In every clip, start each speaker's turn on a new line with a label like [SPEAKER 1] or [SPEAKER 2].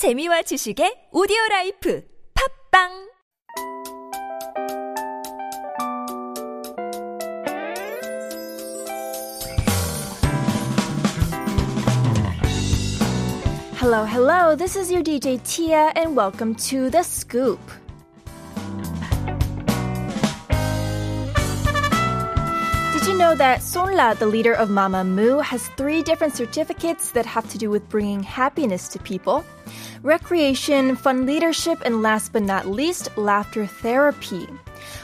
[SPEAKER 1] 재미와 지식의 오디오 라이프 팟빵
[SPEAKER 2] Hello, hello. This is your DJ Tia, and welcome to The Scoop. Did you know that Solar, the leader of Mamamoo, has three different certificates that have to do with bringing happiness to people? Recreation, fun leadership, and last but not least, laughter therapy.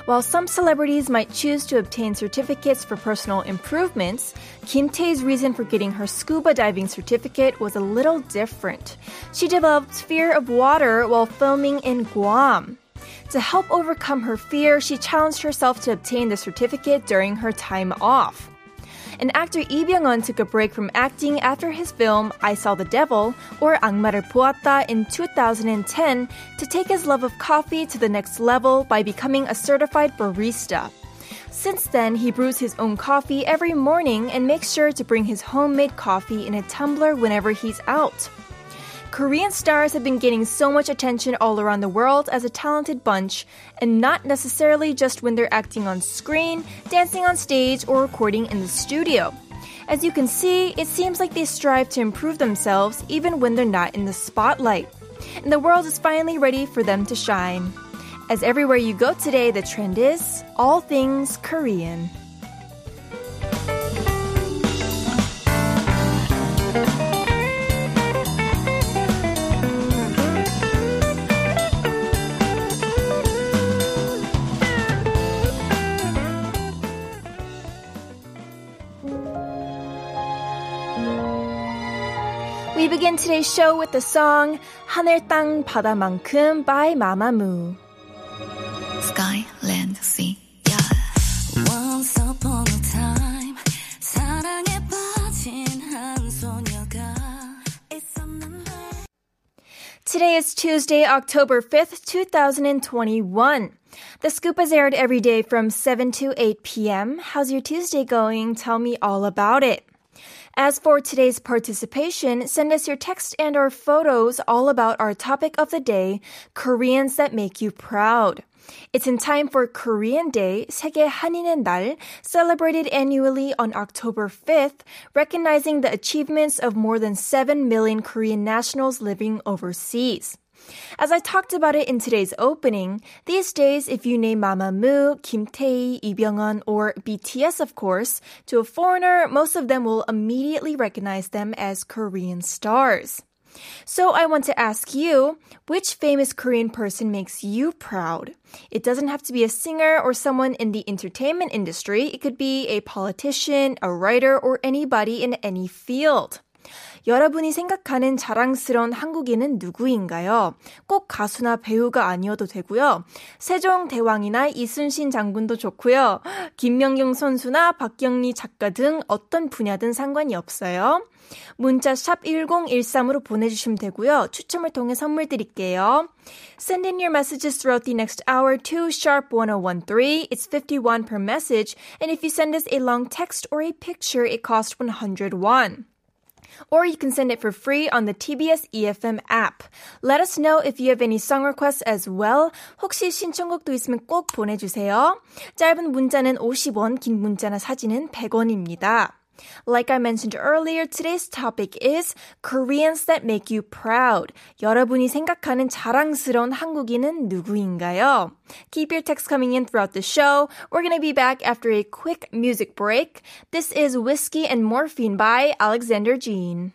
[SPEAKER 2] While some celebrities might choose to obtain certificates for personal improvements, Kim Tae's reason for getting her scuba diving certificate was a little different. She developed fear of water while filming in Guam. To help overcome her fear, she challenged herself to obtain the certificate during her time off and actor Lee Byung-hun took a break from acting after his film I Saw the Devil or *Ang Maripuata* in 2010 to take his love of coffee to the next level by becoming a certified barista. Since then, he brews his own coffee every morning and makes sure to bring his homemade coffee in a tumbler whenever he's out. Korean stars have been getting so much attention all around the world as a talented bunch, and not necessarily just when they're acting on screen, dancing on stage, or recording in the studio. As you can see, it seems like they strive to improve themselves even when they're not in the spotlight. And the world is finally ready for them to shine. As everywhere you go today, the trend is all things Korean. We begin today's show with the song 하늘 땅 바다만큼 by Mamamoo.
[SPEAKER 3] Sky, land, sea. Yeah. Once upon a time, 사랑에 빠진 한 소녀가 있었는데.
[SPEAKER 2] Today is Tuesday, October 5th, 2021. The scoop is aired every day from 7 to 8 p.m. How's your Tuesday going? Tell me all about it. As for today's participation, send us your text and or photos all about our topic of the day, Koreans that make you proud. It's in time for Korean Day, 세계 한인의 날, celebrated annually on October 5th, recognizing the achievements of more than 7 million Korean nationals living overseas. As I talked about it in today's opening, these days, if you name Mamamoo, Kim Tae, Lee Byung-hun, or BTS, of course, to a foreigner, most of them will immediately recognize them as Korean stars. So I want to ask you, which famous Korean person makes you proud? It doesn't have to be a singer or someone in the entertainment industry. It could be a politician, a writer, or anybody in any field. 여러분이 생각하는 자랑스러운 한국인은 누구인가요? 꼭 가수나 배우가 아니어도 되고요. 세종대왕이나 이순신 장군도 좋고요. 김명경 선수나 박경리 작가 등 어떤 분야든 상관이 없어요. 문자 샵 1013으로 보내주시면 되고요. 추첨을 통해 선물 드릴게요. Send in your messages throughout the next hour to sharp 1013. It's 51 per message. And if you send us a long text or a picture, it costs 101. Or you can send it for free on the TBS EFM app. Let us know if you have any song requests as well. 혹시 신청곡도 있으면 꼭 보내주세요. 짧은 문자는 50원, 긴 문자나 사진은 100원입니다. Like I mentioned earlier, today's topic is Koreans that make you proud. 여러분이 생각하는 자랑스러운 한국인은 누구인가요? Keep your texts coming in throughout the show. We're going to be back after a quick music break. This is Whiskey and Morphine by Alexander Jean.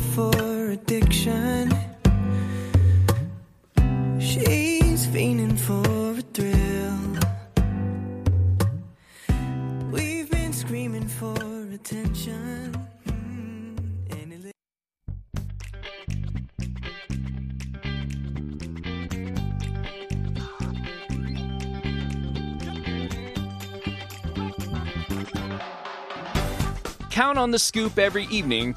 [SPEAKER 4] For addiction. She's fiending for a thrill. We've been screaming for attention. Mm,
[SPEAKER 5] Count on the scoop every evening.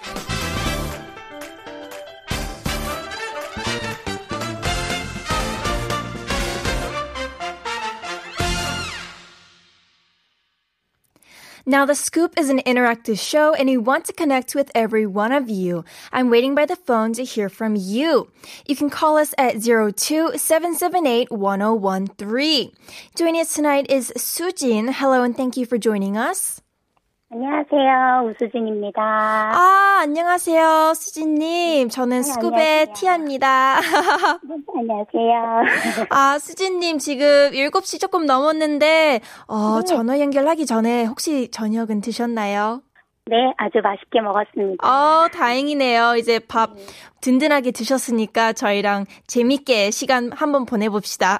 [SPEAKER 2] Now, The Scoop is an interactive show and we want to connect with every one of you. I'm waiting by the phone to hear from you. You can call us at 02-778-1013. Joining us tonight is Sujin. Hello and thank you for joining us.
[SPEAKER 6] 안녕하세요. 우수진입니다.
[SPEAKER 2] 아, 안녕하세요, 수진님. 저는 스쿱의
[SPEAKER 6] 안녕하세요.
[SPEAKER 2] 티아입니다.
[SPEAKER 6] 안녕하세요.
[SPEAKER 2] 아, 수진님, 지금 7시 조금 넘었는데, 어, 전화 연결하기 전에 혹시 저녁은 드셨나요?
[SPEAKER 6] 네, 아주 맛있게 먹었습니다.
[SPEAKER 2] 어, 다행이네요. 이제 밥 든든하게 드셨으니까 저희랑 재밌게 시간 한번 보내봅시다.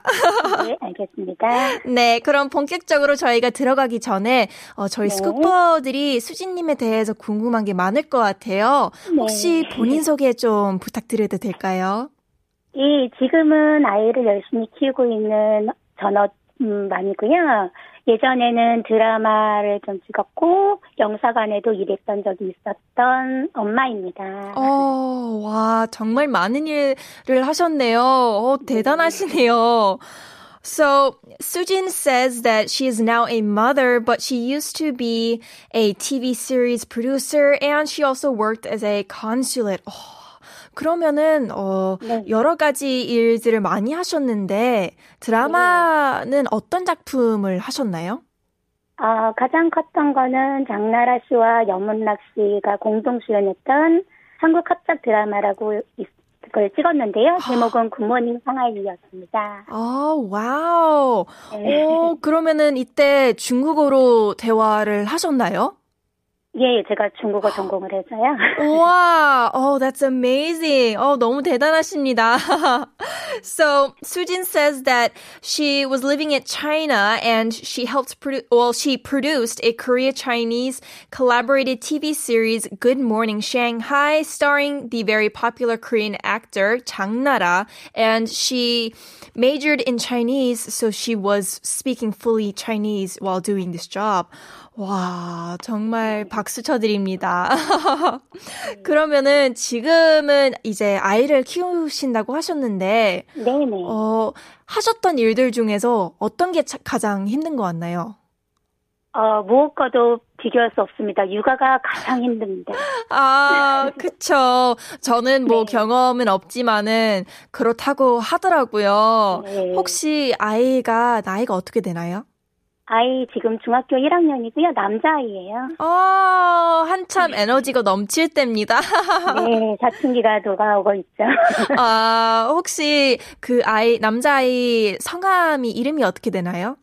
[SPEAKER 6] 네, 알겠습니다.
[SPEAKER 2] 네, 그럼 본격적으로 저희가 들어가기 전에 어, 저희
[SPEAKER 6] 네.
[SPEAKER 2] 스쿠퍼들이 수진님에 대해서 궁금한 게 많을 것 같아요. 혹시 본인 소개 좀 부탁드려도 될까요?
[SPEAKER 6] 예, 지금은 아이를 열심히 키우고 있는 전업만이고요. 예전에는 드라마를 좀 찍었고 영사관에도 일했던 적이 있었던 엄마입니다.
[SPEAKER 2] 어, 와, 정말 많은 일을 하셨네요. 어, 대단하시네요. So, Sujin says that she is now a mother, but she used to be a TV series producer and she also worked as a consulate. 어, 그러면은, 어,
[SPEAKER 6] 네.
[SPEAKER 2] 여러 가지 일들을 많이 하셨는데, 드라마는 어떤 작품을 하셨나요?
[SPEAKER 6] 아, 가장 컸던 거는 장나라 씨와 여문락 씨가 공동 주연했던 한국 합작 드라마라고 있- 그걸 찍었는데요. 제목은 굿모닝 상하이였습니다.
[SPEAKER 2] 아, 와우.
[SPEAKER 6] 네.
[SPEAKER 2] 어, 그러면은 이때 중국어로 대화를 하셨나요?
[SPEAKER 6] 예, 제가 중국어 전공을 해서요.
[SPEAKER 2] Wow. Oh, that's amazing. Oh, 너무 대단하십니다. so, Sujin says that she was living in China and she helped produce, well, she produced a Korea Chinese collaborated TV series, Good Morning Shanghai, starring the very popular Korean actor, Chang Nara. And she majored in Chinese, so she was speaking fully Chinese while doing this job. 와, 정말 박수 쳐드립니다. 그러면은 지금은 이제 아이를 키우신다고 하셨는데,
[SPEAKER 6] 네네.
[SPEAKER 2] 어, 하셨던 일들 중에서 어떤 게 차- 가장 힘든 것 같나요?
[SPEAKER 6] 어, 무엇과도 비교할 수 없습니다. 육아가 가장 힘듭니다.
[SPEAKER 2] 아, 그쵸. 저는 뭐
[SPEAKER 6] 네.
[SPEAKER 2] 경험은 없지만은 그렇다고 하더라고요.
[SPEAKER 6] 네.
[SPEAKER 2] 혹시 아이가 나이가 어떻게 되나요?
[SPEAKER 6] 아이 지금 중학교 1학년이고요. 남자아이예요.
[SPEAKER 2] 어, 한참 에너지가 넘칠 때입니다.
[SPEAKER 6] 네, 사춘기가 도가오고 있죠.
[SPEAKER 2] 아, 혹시 그 아이, 남자아이 성함이 이름이 어떻게 되나요?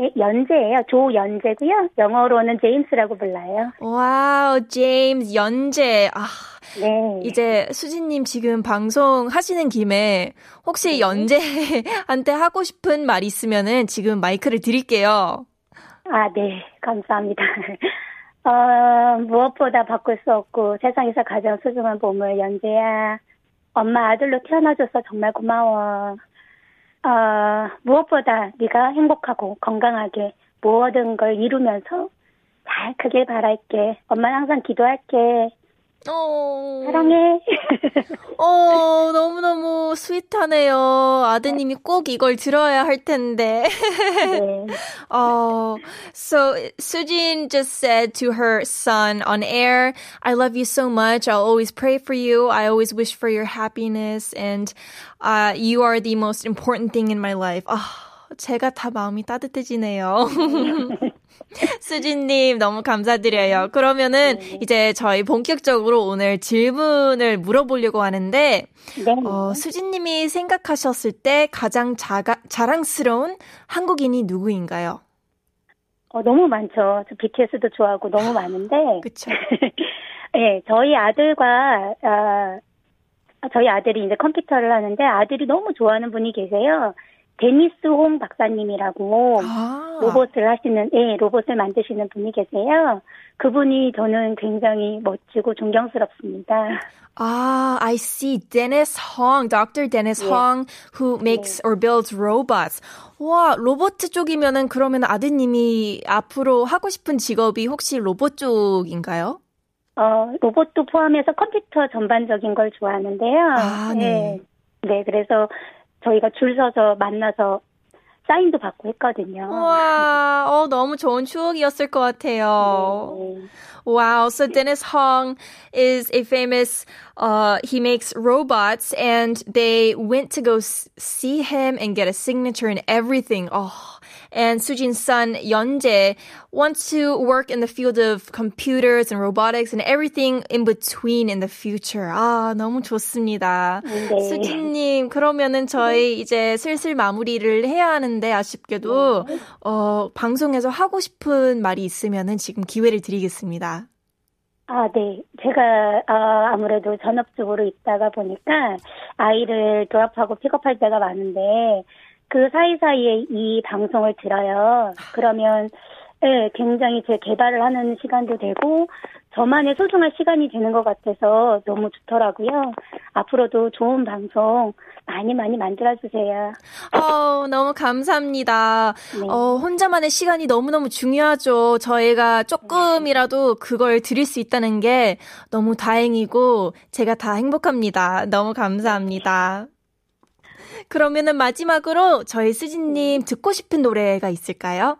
[SPEAKER 6] 예, 연재예요. 조연재고요. 영어로는 제임스라고 불러요.
[SPEAKER 2] 와우, 제임스 연재. 아,
[SPEAKER 6] 네.
[SPEAKER 2] 이제 수진님 지금 방송 하시는 김에 혹시 연재한테 하고 싶은 말 있으면은 지금 마이크를 드릴게요.
[SPEAKER 6] 아, 네. 감사합니다. 어, 무엇보다 바꿀 수 없고 세상에서 가장 소중한 보물 연재야. 엄마 아들로 태어나줘서 정말 고마워. 어, 무엇보다 네가 행복하고 건강하게 모든 걸 이루면서 잘 크길 바랄게. 엄마는 항상 기도할게.
[SPEAKER 2] 어,
[SPEAKER 6] 사랑해.
[SPEAKER 2] 어, 너무너무 스윗하네요. 아드님이 꼭 이걸 들어야 할 텐데.
[SPEAKER 6] 네.
[SPEAKER 2] Oh, so Sujin just said to her son on air, I love you so much. I'll always pray for you. I always wish for your happiness and uh, you are the most important thing in my life. 아, 제가 다 마음이 따뜻해지네요. 수진님 너무 감사드려요. 그러면은 이제 저희 본격적으로 오늘 질문을 물어보려고 하는데
[SPEAKER 6] 네.
[SPEAKER 2] 어, 수진님이 생각하셨을 때 가장 자가, 자랑스러운 한국인이 누구인가요?
[SPEAKER 6] 어, 너무 많죠. 저 BTS도 좋아하고 너무 많은데.
[SPEAKER 2] 그쵸.
[SPEAKER 6] 네, 저희 아들과, 아, 저희 아들이 이제 컴퓨터를 하는데 아들이 너무 좋아하는 분이 계세요. 데니스 홍 박사님이라고
[SPEAKER 2] 아.
[SPEAKER 6] 로봇을 하시는, 예, 로봇을 만드시는 분이 계세요. 그분이 저는 굉장히 멋지고 존경스럽습니다.
[SPEAKER 2] Ah, I see. Dennis Hong, Dr. Dennis Hong, who makes or builds robots. 와, 로봇 쪽이면은 그러면 아드님이 앞으로 하고 싶은 직업이 혹시 로봇 쪽인가요?
[SPEAKER 6] 어, 로봇도 포함해서 컴퓨터 전반적인 걸 좋아하는데요.
[SPEAKER 2] 아, 네.
[SPEAKER 6] 예. 네, 그래서 저희가 줄 서서 만나서 사인도 받고 했거든요.
[SPEAKER 2] 와, 어, 너무 좋은 추억이었을 것 같아요.
[SPEAKER 6] 네.
[SPEAKER 2] Wow. So Dennis Hong is a famous, uh, he makes robots and they went to go s- see him and get a signature and everything. Oh, and Sujin's son, Yeonjae, wants to work in the field of computers and robotics and everything in between in the future. 아, 너무 좋습니다.
[SPEAKER 6] 네.
[SPEAKER 2] 수진님, 그러면은 저희 이제 슬슬 마무리를 해야 하는데 아쉽게도, 어, 방송에서 하고 싶은 말이 있으면은 지금 기회를 드리겠습니다.
[SPEAKER 6] 아, 네. 제가 어, 아무래도 전업주부로 있다가 보니까 아이를 드랍하고 픽업할 때가 많은데 그 사이사이에 이 방송을 들어요. 그러면 예, 굉장히 제 개발을 하는 시간도 되고 저만의 소중한 시간이 되는 것 같아서 너무 좋더라고요. 앞으로도 좋은 방송 많이 많이 만들어주세요.
[SPEAKER 2] 어, 너무 감사합니다. 어, 혼자만의 시간이 너무너무 중요하죠. 저희가 조금이라도 그걸 드릴 수 있다는 게 너무 다행이고, 제가 다 행복합니다. 너무 감사합니다. 그러면은 마지막으로 저희 수진님 듣고 싶은 노래가 있을까요?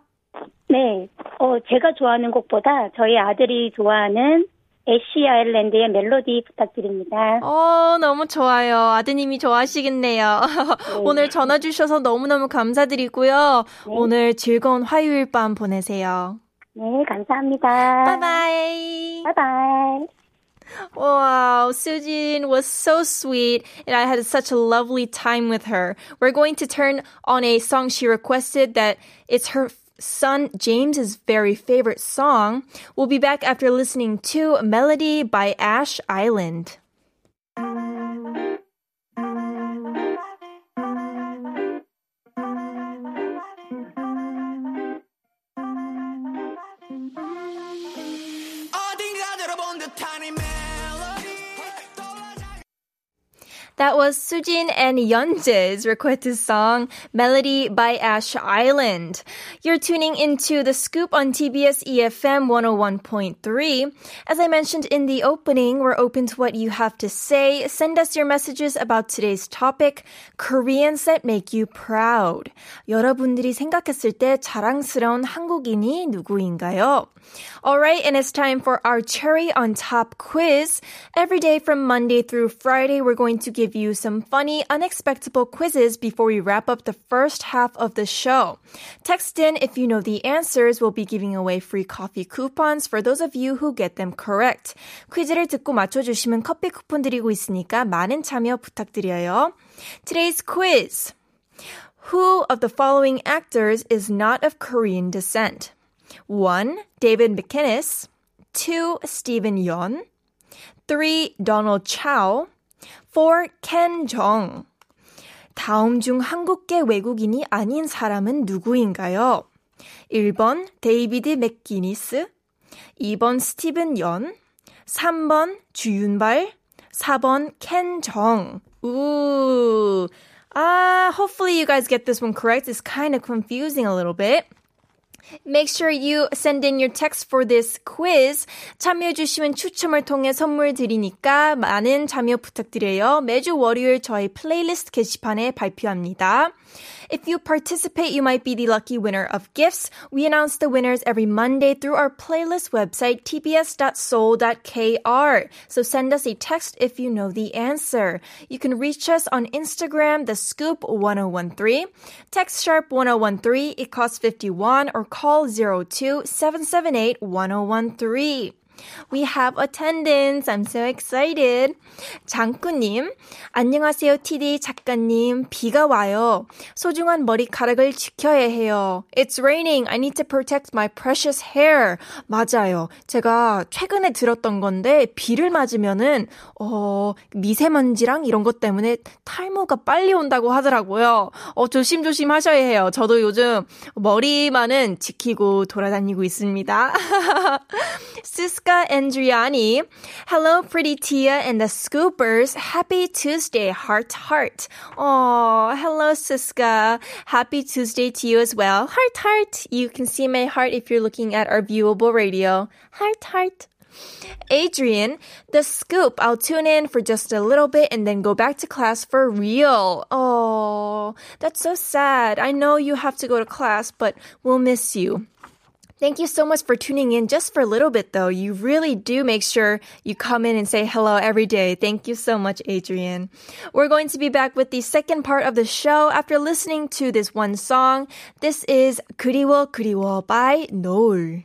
[SPEAKER 6] 네. 어, 제가 좋아하는 곡보다 저희 아들이 좋아하는 애쉬 아일랜드의 멜로디 부탁드립니다.
[SPEAKER 2] 어, 너무 좋아요. 아드님이 좋아하시겠네요. 오늘 전화 주셔서 너무너무 감사드리고요. 오늘 즐거운 화요일 밤 보내세요.
[SPEAKER 6] 네, 감사합니다.
[SPEAKER 2] 바이바이.
[SPEAKER 6] 바이바이.
[SPEAKER 2] Wow, Sujin was so sweet, and I had such a lovely time with her. We're going to turn on a song she requested that it's her son James's very favorite song. We'll be back after listening to Melody by Ash Island.
[SPEAKER 4] 어딘가 들어본 듯한 이 멜로디
[SPEAKER 2] That was Sujin and Yeonjae's requested song, Melody by Ash Island. You're tuning into The Scoop on TBS EFM 101.3. As I mentioned in the opening, we're open to what you have to say. Send us your messages about today's topic, Koreans that make you proud. 여러분들이 생각했을 때 자랑스러운 한국인이 누구인가요? Alright, and it's time for our cherry on top quiz. Every day from Monday through Friday, we're going to give give you some funny, unexpected quizzes before we wrap up the first half of the show. Text in if you know the answers. We'll be giving away free coffee coupons for those of you who get them correct. 퀴즈를 듣고 맞춰주시면 커피 쿠폰 드리고 있으니까 많은 참여 부탁드려요. Today's quiz. Who of the following actors is not of Korean descent? 1. David McInnis. 2. Stephen Yeun. 3. Donald Chow. 4. Ken Jong. 다음 중 한국계 외국인이 아닌 사람은 누구인가요? 1번 데이비드 맥기니스, 2번 스티븐 연, 3번 주윤발, 4번 켄 정. Ooh. Ah, hopefully you guys get this one correct. It's kind of confusing a little bit. Make sure you send in your text for this quiz. 참여해주시면 추첨을 통해 선물 드리니까 많은 참여 부탁드려요. 매주 월요일 저희 플레이리스트 게시판에 발표합니다. If you participate, you might be the lucky winner of gifts. We announce the winners every Monday through our playlist website, tbs.seoul.kr. So send us a text if you know the answer. You can reach us on Instagram, the scoop 1013. Text sharp 1013. It costs 51 or call 02 778 1013. We have attendance. I'm so excited. 장꾸님, 안녕하세요, TD 작가님. 비가 와요. 소중한 머리카락을 지켜야 해요. It's raining. I need to protect my precious hair. 맞아요. 제가 최근에 들었던 건데, 비를 맞으면은, 어, 미세먼지랑 이런 것 때문에 탈모가 빨리 온다고 하더라고요. 어, 조심조심 하셔야 해요. 저도 요즘 머리만은 지키고 돌아다니고 있습니다. Siska Andriani. Hello, pretty Tia and the Scoopers. Happy Tuesday, heart, heart. Oh, hello, Siska. Happy Tuesday to you as well. Heart, heart. You can see my heart if you're looking at our viewable radio. Heart, heart. Adrian, the scoop. I'll tune in for just a little bit and then go back to class for real. Oh, that's so sad. I know you have to go to class, but we'll miss you. Thank you so much for tuning in just for a little bit though. You really do make sure you come in and say hello every day. Thank you so much, Adrian. We're going to be back with the second part of the show after listening to this one song. This is 그리워 그리워 by 노을.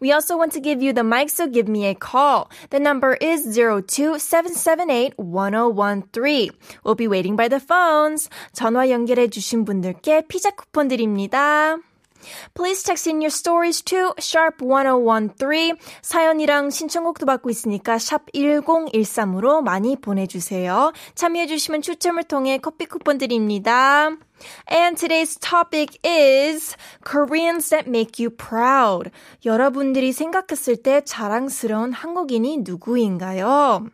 [SPEAKER 2] We also want to give you the mic, so give me a call. The number is 02778-1013. We'll be waiting by the phones. 전화 연결해 주신 분들께 피자 쿠폰 드립니다. Please text in your stories to sharp 1013. 사연이랑 신청곡도 받고 있으니까 샵 1013으로 많이 보내주세요. 참여해주시면 추첨을 통해 커피 쿠폰 드립니다. And today's topic is Koreans that make you proud. 여러분들이 생각했을 때 자랑스러운 한국인이 누구인가요?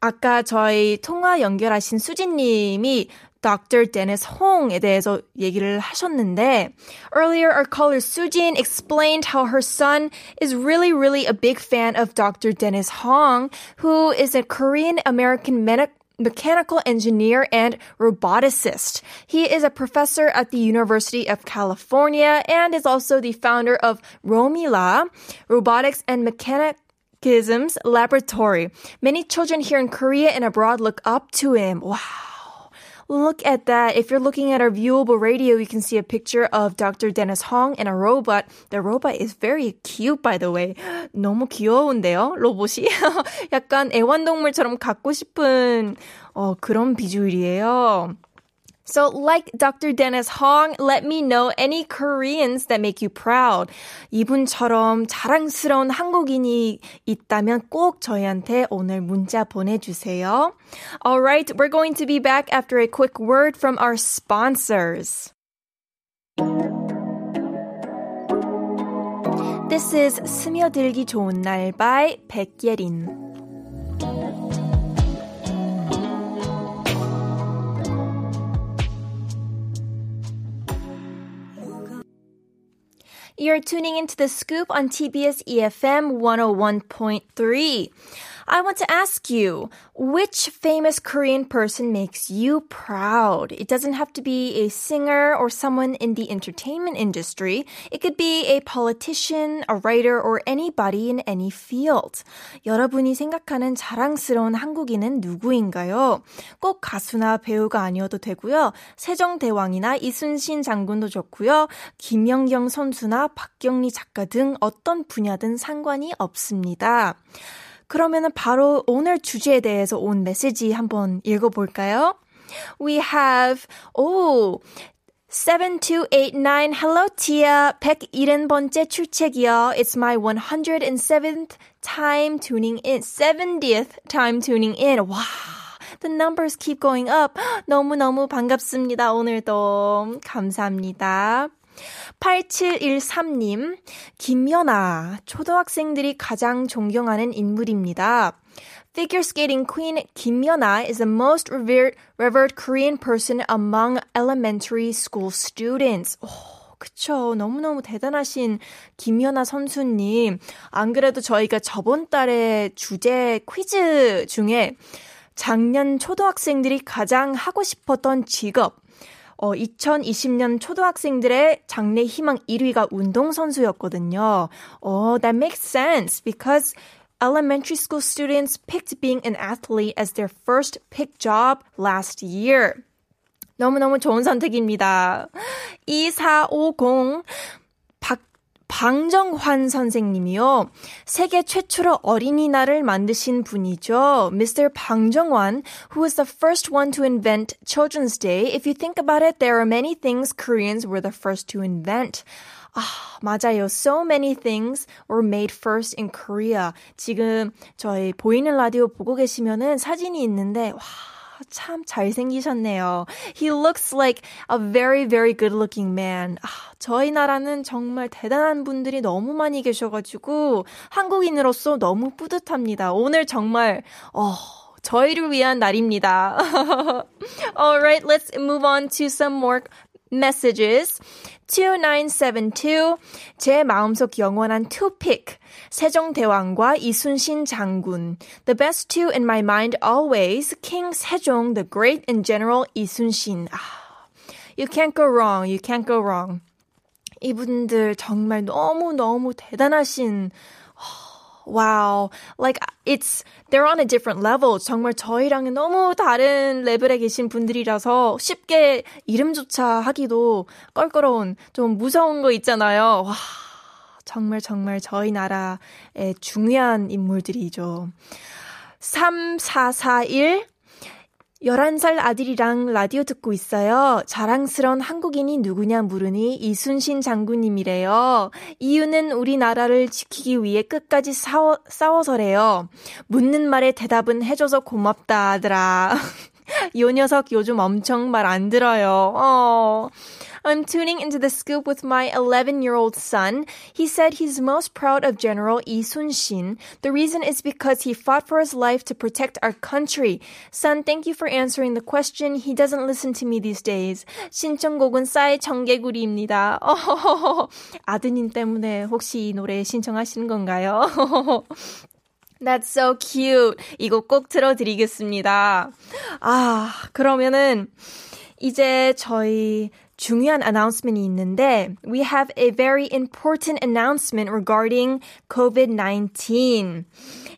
[SPEAKER 2] 아까 저희 통화 연결하신 수진님이 Dr. Dennis Hong에 대해서 얘기를 하셨는데 earlier our caller Sujin explained how her son is really really a big fan of Dr. Dennis Hong who is a Korean American medical mechanical engineer and roboticist. He is a professor at the University of California and is also the founder of RoMeLa Robotics and Mechanisms Laboratory. Many children here in Korea and abroad look up to him. Wow. Look at that. If you're looking at our viewable radio, you can see a picture of Dr. Dennis Hong and a robot. The robot is very cute, by the way. 너무 귀여운데요, 로봇이? 약간 애완동물처럼 갖고 싶은 어, 그런 비주얼이에요. So, like Dr. Dennis Hong, let me know any Koreans that make you proud. 이분처럼 자랑스러운 한국인이 있다면 꼭 저희한테 오늘 문자 보내주세요. Alright, we're going to be back after a quick word from our sponsors. This is 스며들기 좋은 날 by 백예린. You're tuning into the scoop on TBS EFM 101.3. I want to ask you, which famous Korean person makes you proud? It doesn't have to be a singer or someone in the entertainment industry. It could be a politician, a writer, or anybody in any field. 여러분이 생각하는 자랑스러운 한국인은 누구인가요? 꼭 가수나 배우가 아니어도 되고요. 세종대왕이나 이순신 장군도 좋고요. 김연경 선수나 박경리 작가 등 어떤 분야든 상관이 없습니다. 그러면은 바로 오늘 주제에 대해서 온 메시지 한번 읽어볼까요? We have, oh, 7289 Hello Tia 170번째 출첵이요. It's my 107th time tuning in. 70th time tuning in. 와. The numbers keep going up. 너무너무 반갑습니다. 오늘도 감사합니다. 8713님, 김연아, 초등학생들이 가장 존경하는 인물입니다. Figure skating queen Kim Yona is the most revered, revered Korean person among elementary school students. 오, 그쵸. 너무너무 대단하신 김연아 선수님. 안 그래도 저희가 저번 달에 주제 퀴즈 중에 작년 초등학생들이 가장 하고 싶었던 직업, 어, 2020년 초등학생들의 장래 희망 1위가 운동선수였거든요. 어, that makes sense because elementary school students picked being an athlete as their first pick job last year. 너무너무 좋은 선택입니다. 2450 박 방정환 선생님이요. 세계 최초로 어린이날을 만드신 분이죠. Mr. 방정환, who was the first one to invent Children's Day. If you think about it, there are many things Koreans were the first to invent. 아, 맞아요. So many things were made first in Korea. 지금 저희 보이는 라디오 보고 계시면은 사진이 있는데, 와, 참 잘생기셨네요. He looks like a very, very good looking man. 아, 저희 나라는 정말 대단한 분들이 너무 많이 계셔가지고 한국인으로서 너무 뿌듯합니다. 오늘 정말, 어, 저희를 위한 날입니다. Alright, let's move on to some more messages. 2972. 제 마음속 영원한 투픽. 세종대왕과 이순신 장군. The best two in my mind always. King 세종, the great and general 이순신. 아, you can't go wrong. You can't go wrong. 이분들 정말 너무너무 대단하신 wow. Like it's they're on a different level. 정말 저희랑은 너무 다른 레벨에 계신 분들이라서 쉽게 이름조차 하기도 껄끄러운 좀 무서운 거 있잖아요. 와. 정말 정말 저희 나라의 중요한 인물들이죠. 3441 11살 아들이랑 라디오 듣고 있어요. 자랑스러운 한국인이 누구냐 물으니 이순신 장군님이래요. 이유는 우리나라를 지키기 위해 끝까지 싸워, 싸워서래요. 묻는 말에 대답은 해줘서 고맙다 하더라. 요 녀석 요즘 엄청 말 안 들어요. 어. I'm tuning into the scoop with my 11 year old son. He said he's most proud of General Lee Sun-shin. The reason is because he fought for his life to protect our country. Son, thank you for answering the question. He doesn't listen to me these days. 신청곡은 싸의 청개구리입니다. 아드님 때문에 혹시 이 노래 신청하시는 건가요? That's so cute. 이거 꼭 틀어드리겠습니다. 아, 그러면은, 이제 저희 중요한 announcement이 있는데 we have a very important announcement regarding COVID-19.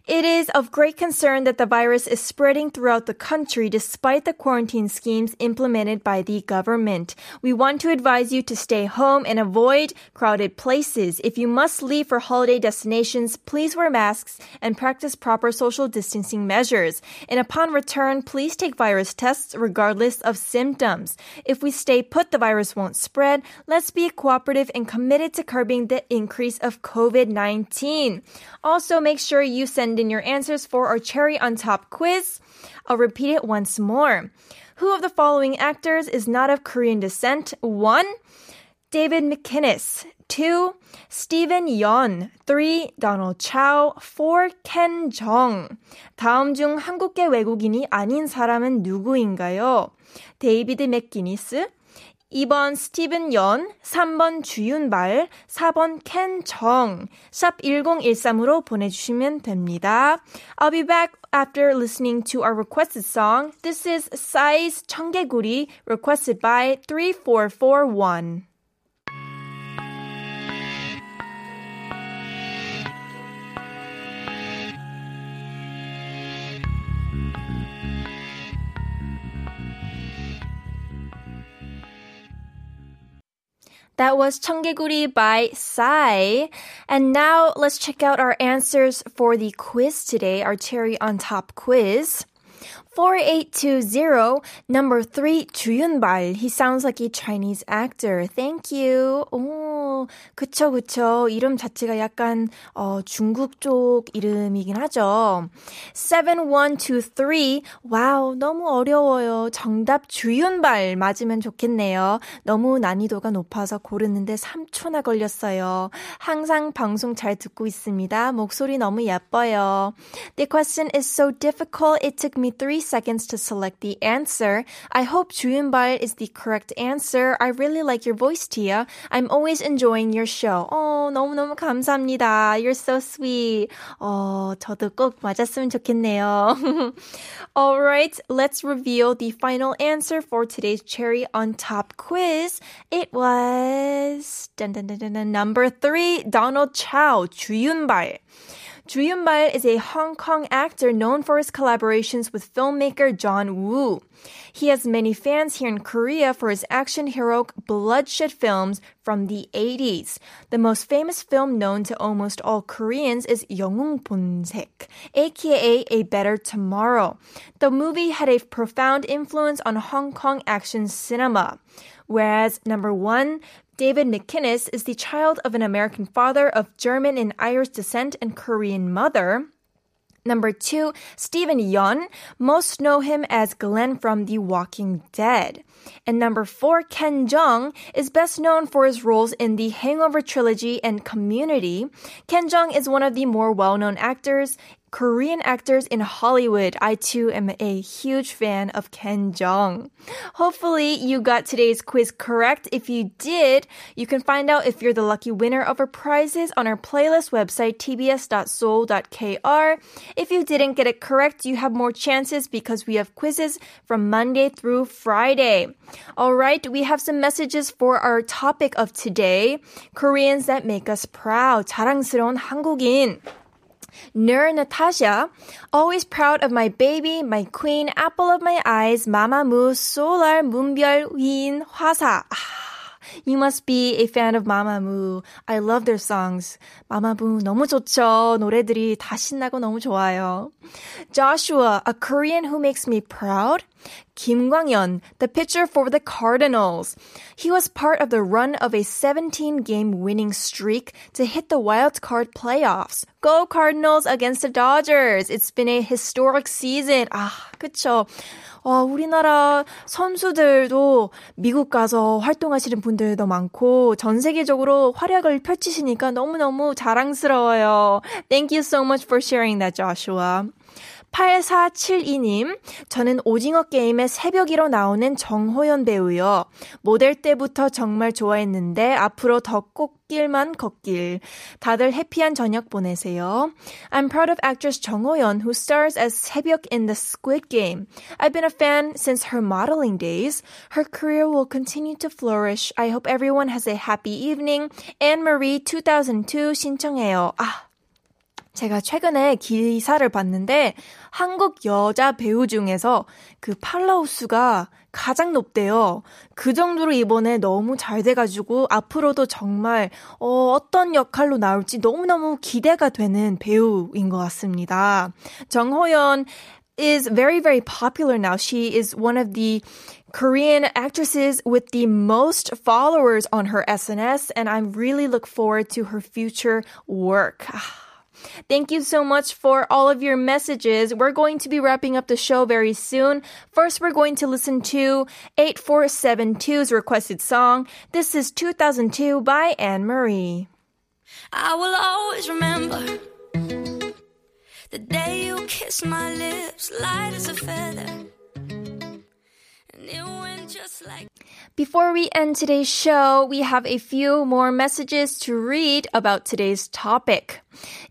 [SPEAKER 2] It is of great concern that the virus is spreading throughout the country despite the quarantine schemes implemented by the government. We want to advise you to stay home and avoid crowded places. If you must leave for holiday destinations, please wear masks and practice proper social distancing measures. And upon return, please take virus tests regardless of symptoms. If we stay put, the virus won't spread. Let's be cooperative and committed to curbing the increase of COVID-19. Also, make sure you send send in your answers for our cherry on top quiz. I'll repeat it once more. Who of the following actors is not of Korean descent? 1. David McInnis. 2. Stephen Yeun. 3. Donald Chow. 4. Ken Jeong. 다음 중 한국계 외국인이 아닌 사람은 누구인가요? 데이비드 맥기니스, 2번 스티븐 연, 3번 주윤발, 4번 켄 정, 샵 1013으로 보내주시면 됩니다. I'll be back after listening to our requested song. This is Size 청개구리 requested by 3441. That was 청개구리 by Psy. And now let's check out our answers for the quiz today, our cherry on top quiz. 4820, number 3, Chuyunbal. He sounds like a Chinese actor. Thank you. Ooh. 그쵸, 그쵸. 이름 자체가 약간, 어, 중국 쪽 이름이긴 하죠. 7123, 와우, 너무 어려워요. 정답 주윤발 맞으면 좋겠네요. 너무 난이도가 높아서 고르는데 3초나 걸렸어요. 항상 방송 잘 듣고 있습니다. 목소리 너무 예뻐요. The question is so difficult, it took me three seconds to select the answer. I hope 주윤발 is the correct answer. I really like your voice, Tia. I'm always enjoying your show. 어, 너무너무 감사합니다. You're so sweet. 어, 저도 꼭 맞았으면 좋겠네요. Alright, let's reveal the final answer for today's cherry on top quiz. It was dun, dun, dun, dun, dun, number three, Donald Chow, 주윤발. Juyun is a Hong Kong actor known for his collaborations with filmmaker John Woo. He has many fans here in Korea for his action heroic bloodshed films from the 80s. The most famous film known to almost all Koreans is 영웅 본색, aka A Better Tomorrow. The movie had a profound influence on Hong Kong action cinema. Whereas number one, David McInnis is the child of an American father of German and Irish descent and Korean mother. Number two, Stephen Yeun. Most know him as Glenn from The Walking Dead. And number four, Ken Jeong is best known for his roles in the Hangover trilogy and Community. Ken Jeong is one of the more well-known actors Korean actors in Hollywood. I too am a huge fan of Ken Jeong. Hopefully, you got today's quiz correct. If you did, you can find out if you're the lucky winner of our prizes on our playlist website, tbs.seoul.kr. If you didn't get it correct, you have more chances because we have quizzes from Monday through Friday. All right, we have some messages for our topic of today Koreans that make us proud. 자랑스러운 한국인. Nur Natasha, always proud of my baby, my queen, apple of my eyes, Mamamoo, solar, 문별, 휘인, 화사. You must be a fan of Mamamoo. I love their songs. Mamamoo 너무 좋죠. 노래들이 다 신나고 너무 좋아요. Joshua, a Korean who makes me proud. Kim Kwang-hyun, the pitcher for the Cardinals. He was part of the run of a 17-game winning streak to hit the wild card playoffs. Go Cardinals against the Dodgers. It's been a historic season. Ah, 그렇죠. 어, 우리나라 선수들도 미국 가서 활동하시는 분들도 많고 전 세계적으로 활약을 펼치시니까 너무너무 자랑스러워요. Thank you so much for sharing that, Joshua. 8472님, 저는 오징어 게임의 새벽이로 나오는 정호연 배우요. 모델 때부터 정말 좋아했는데 앞으로 더 꽃길만 걷길. 다들 해피한 저녁 보내세요. I'm proud of actress 정호연 who stars as 새벽 in the Squid Game. I've been a fan since her modeling days. Her career will continue to flourish. I hope everyone has a happy evening. Anne Marie 2002 신청해요. 아, 제가 최근에 기사를 봤는데 한국 여자 배우 중에서 그 팔로우 수가 가장 높대요. 그 정도로 이번에 너무 잘 돼가지고 앞으로도 정말 어, 어떤 역할로 나올지 너무너무 기대가 되는 배우인 것 같습니다. 정호연 is very, very popular now. She is one of the Korean actresses with the most followers on her SNS, and I really look forward to her future work. Thank you so much for all of your messages. We're going to be wrapping up the show very soon. First, we're going to listen to 8472's requested song. This is 2002 by Anne Marie.
[SPEAKER 3] I will always remember the day you kissed my lips, light as a feather. And it went just like.
[SPEAKER 2] Before we end today's show, we have a few more messages to read about today's topic.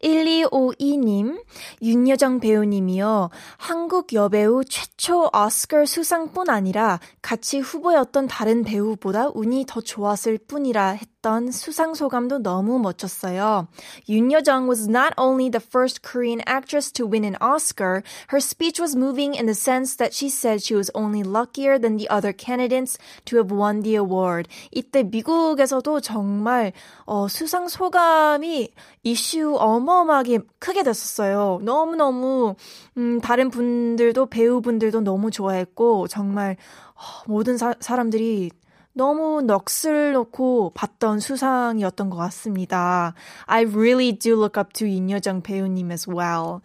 [SPEAKER 2] 1252님, 윤여정 배우님이요. 한국 여배우 최초 오스카 수상뿐 아니라 같이 후보였던 다른 배우보다 운이 더 좋았을 뿐이라 했 봤던 수상 소감도 너무 멋졌어요. Yoon Yo-jung was not only the first Korean actress to win an Oscar, her speech was moving in the sense that she said she was only luckier than the other candidates to have won the award. 이때 미국에서도 정말 어, 수상 소감이 이슈 어마어마하게 크게 됐었어요. 너무너무 음, 다른 분들도 배우분들도 너무 좋아했고 정말 어, 모든 사, 사람들이 너무 넋을 놓고 봤던 수상이었던 것 같습니다. I really do look up to 인여정 배우님 as well.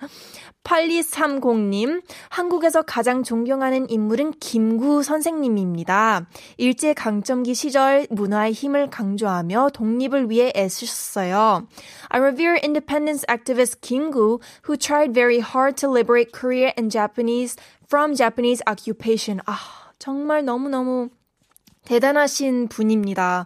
[SPEAKER 2] 8230님, 한국에서 가장 존경하는 인물은 김구 선생님입니다. 일제 강점기 시절 문화의 힘을 강조하며 독립을 위해 애쓰셨어요. I revere independence activist Kim Gu, who tried very hard to liberate Korea and Japanese from Japanese occupation. 아, 정말 너무너무 대단하신 분입니다.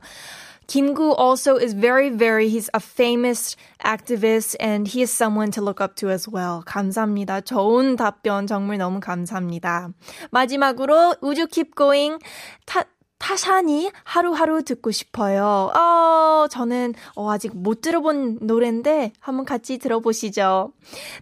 [SPEAKER 2] Kim-gu also is very, very, he's a famous activist and he is someone to look up to as well. 감사합니다. 좋은 답변 정말 너무 감사합니다. 마지막으로 우주 keep going 타, 타샤니 하루하루 듣고 싶어요. 어, 저는 어, 아직 못 들어본 노래인데 한번 같이 들어보시죠.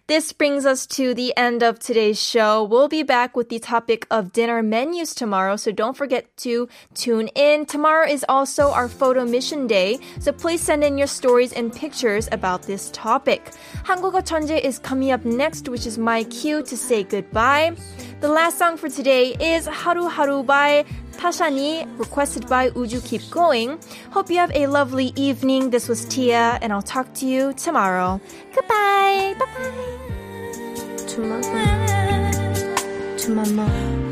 [SPEAKER 2] This brings us to the end of today's show. We'll be back with the topic of dinner menus tomorrow, so don't forget to tune in. Tomorrow is also our photo mission day, so please send in your stories and pictures about this topic. 한국어 천재 is coming up next, which is my cue to say goodbye. The last song for today is Haru Haru by Tashani, requested by Uju Keep Going. Hope you have a lovely evening. This was Tia, and I'll talk to you tomorrow. Goodbye. Bye bye.
[SPEAKER 7] To. To mama.